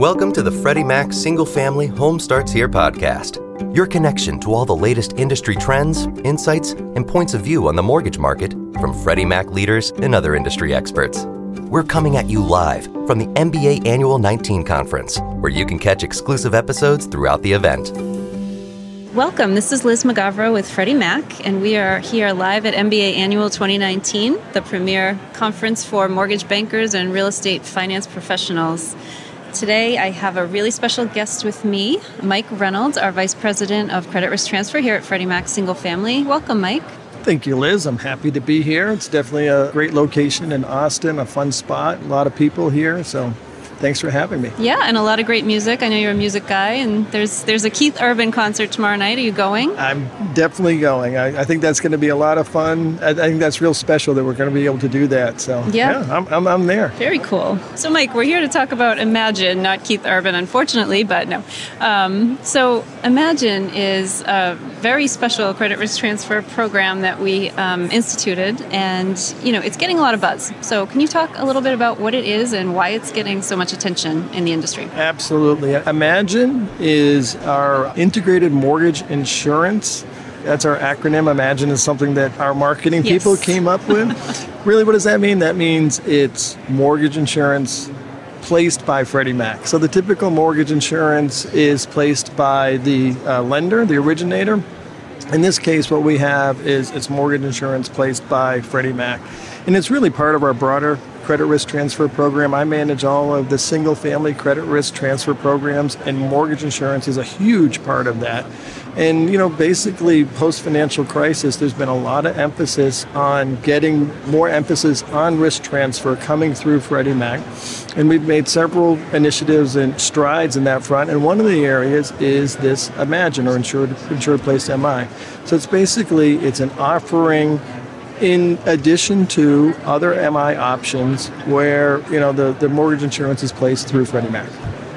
Welcome to the Freddie Mac Single Family Home Starts Here podcast, your connection to all the latest industry trends, insights, and points of view on the mortgage market from Freddie Mac leaders and other industry experts. We're coming at you live from the MBA Annual 19 Conference, where you can catch exclusive episodes throughout the event. Welcome. This is Liz McGavro with Freddie Mac, and we are here live at MBA Annual 2019, the premier conference for mortgage bankers and real estate finance professionals. Today, I have a really special guest with me, Mike Reynolds, our Vice President of Credit Risk Transfer here at Freddie Mac Single Family. Welcome, Mike. Thank you, Liz. I'm happy to be here. It's definitely a great location in Austin, a fun spot, a lot of people here. So Thanks for having me. Yeah, and a lot of great music. I know you're a music guy, and there's there's a Keith Urban concert tomorrow night. Are you going? I'm definitely going. I, I think that's going to be a lot of fun. I, I, think that's real special that we're going to be able to do that. So yeah, yeah I'm, I'm, I'm, there. Very cool. So Mike, we're here to talk about IMAGIN, not Keith Urban, unfortunately, but no. Um, so IMAGIN is a very special credit risk transfer program that we um, instituted, and you know it's getting a lot of buzz. So can you talk a little bit about what it is and why it's getting so much much attention in the industry. Absolutely. IMAGIN is our integrated mortgage insurance. That's our acronym. IMAGIN is something that our marketing yes. people came up with. really, what does that mean? That means it's mortgage insurance placed by Freddie Mac. So the typical mortgage insurance is placed by the uh, lender, the originator. In this case, what we have is it's mortgage insurance placed by Freddie Mac. And it's really part of our broader credit risk transfer program. I manage all of the single family credit risk transfer programs, and mortgage insurance is a huge part of that. And, you know, basically, post financial crisis, there's been a lot of emphasis on getting more emphasis on risk transfer coming through Freddie Mac. And we've made several initiatives and strides in that front. And one of the areas is this IMAGIN or Insured, Insured Place MI. So it's basically, it's an offering in addition to other MI options where you know the, the mortgage insurance is placed through Freddie Mac.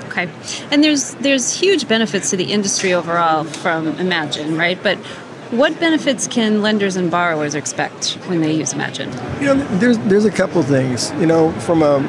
Okay, and there's there's huge benefits to the industry overall from IMAGIN, right? But what benefits can lenders and borrowers expect when they use IMAGIN? You know, there's there's a couple things. You know, from a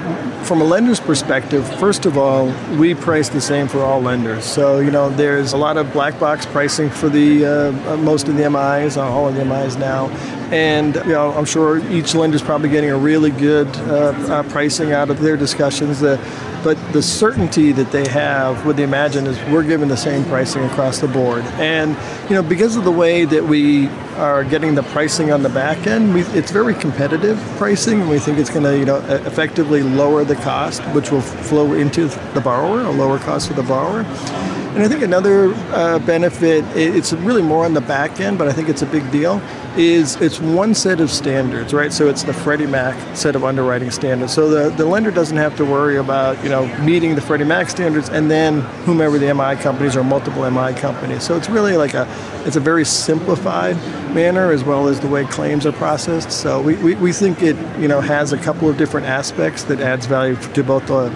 from a lender's perspective, first of all, we price the same for all lenders. So you know, there's a lot of black box pricing for the uh, most of the MIs, all of the MIs now, and you know, I'm sure each lender is probably getting a really good uh, uh, pricing out of their discussions. Uh, but the certainty that they have with the IMAGIN is we're given the same pricing across the board. And you know, because of the way that we are getting the pricing on the back end, we, it's very competitive pricing, and we think it's going to you know effectively lower the cost, which will flow into the borrower, a lower cost for the borrower. And I think another uh, benefit, it's really more on the back end, but I think it's a big deal, is it's one set of standards, right? So it's the Freddie Mac set of underwriting standards. So the, the lender doesn't have to worry about, you know, meeting the Freddie Mac standards and then whomever the MI companies or multiple MI companies. So it's really like a, it's a very simplified manner as well as the way claims are processed. So we, we, we think it, you know, has a couple of different aspects that adds value to both the,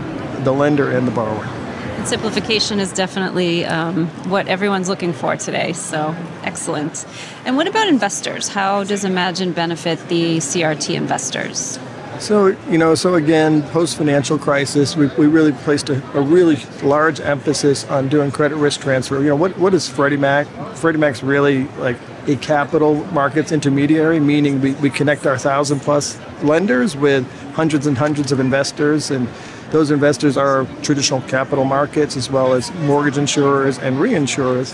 the lender and the borrower. Simplification is definitely um, what everyone's looking for today, so excellent. And what about investors? How does IMAGIN benefit the CRT investors? So, you know, so again, post financial crisis, we, we really placed a, a, really large emphasis on doing credit risk transfer. You know, what, what is Freddie Mac? Freddie Mac's really like a capital markets intermediary, meaning we, we connect our thousand plus lenders with hundreds and hundreds of investors and those investors are traditional capital markets as well as mortgage insurers and reinsurers.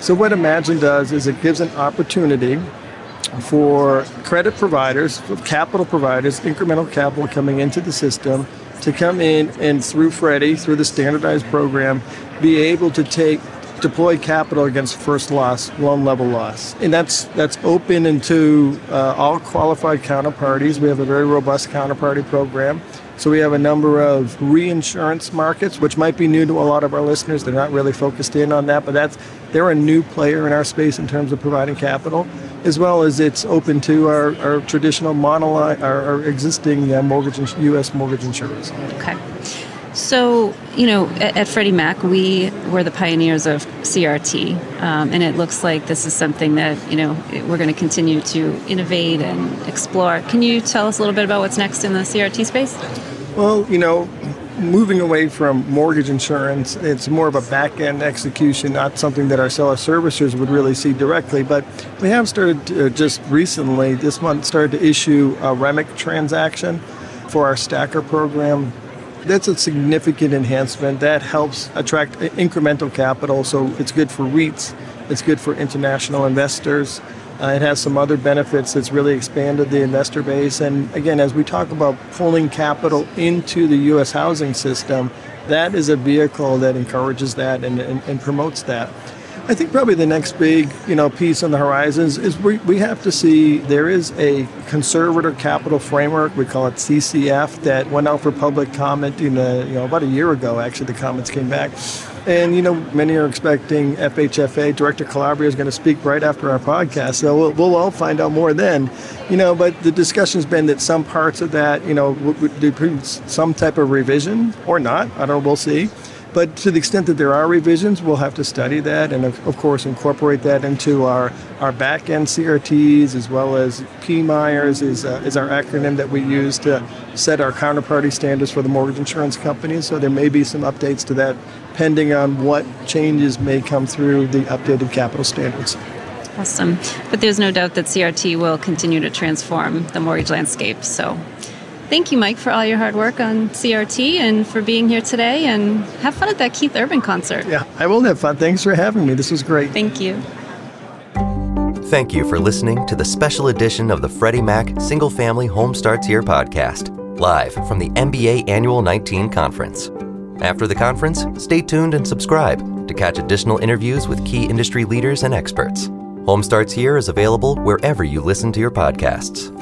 So, what IMAGIN does is it gives an opportunity for credit providers, capital providers, incremental capital coming into the system to come in and through Freddie, through the standardized program, be able to take deploy capital against first loss, loan level loss. And that's that's open into uh, all qualified counterparties. We have a very robust counterparty program. So we have a number of reinsurance markets, which might be new to a lot of our listeners. They're not really focused in on that, but that's they're a new player in our space in terms of providing capital, as well as it's open to our, our traditional monoline, our, our existing uh, mortgage, U.S. mortgage insurers. Okay. So, you know, at, at, Freddie Mac, we were the pioneers of CRT, um, and it looks like this is something that, you know, we're going to continue to innovate and explore. Can you tell us a little bit about what's next in the CRT space? Well, you know, moving away from mortgage insurance. It's more of a back end execution, not something that our seller servicers would really see directly. But we have started to, uh, just recently, this month, started to issue a REMIC transaction for our STACR program. That's a significant enhancement. That helps attract incremental capital, so it's good for REITs, it's good for international investors. Uh, it has some other benefits that's really expanded the investor base. And again, as we talk about pulling capital into the U.S. housing system, that is a vehicle that encourages that and, and, and promotes that. I think probably the next big, you know, piece on the horizons is we, we have to see there is a conservator capital framework. We call it CCF that went out for public comment in a, you know about a year ago. Actually, the comments came back, and you know many are expecting FHFA Director Calabria is going to speak right after our podcast. So we'll, we'll all find out more then, you know. But the discussion's been that some parts of that, you know, would, would some type of revision or not. I don't know. We'll see. But to the extent that there are revisions, we'll have to study that and, of, course, incorporate that into our, our back end CRTs as well as PMIERs is, uh, is our acronym that we use to set our counterparty standards for the mortgage insurance companies. So there may be some updates to that pending on what changes may come through the updated capital standards. Awesome. But there's no doubt that CRT will continue to transform the mortgage landscape. So Thank you, Mike, for all your hard work on CRT and for being here today. And have fun at that Keith Urban concert. Yeah, I will have fun. Thanks for having me. This was great. Thank you. Thank you for listening to the special edition of the Freddie Mac Single Family Home Starts Here podcast, live from the MBA Annual 19 Conference. After the conference, stay tuned and subscribe to catch additional interviews with key industry leaders and experts. Home Starts Here is available wherever you listen to your podcasts.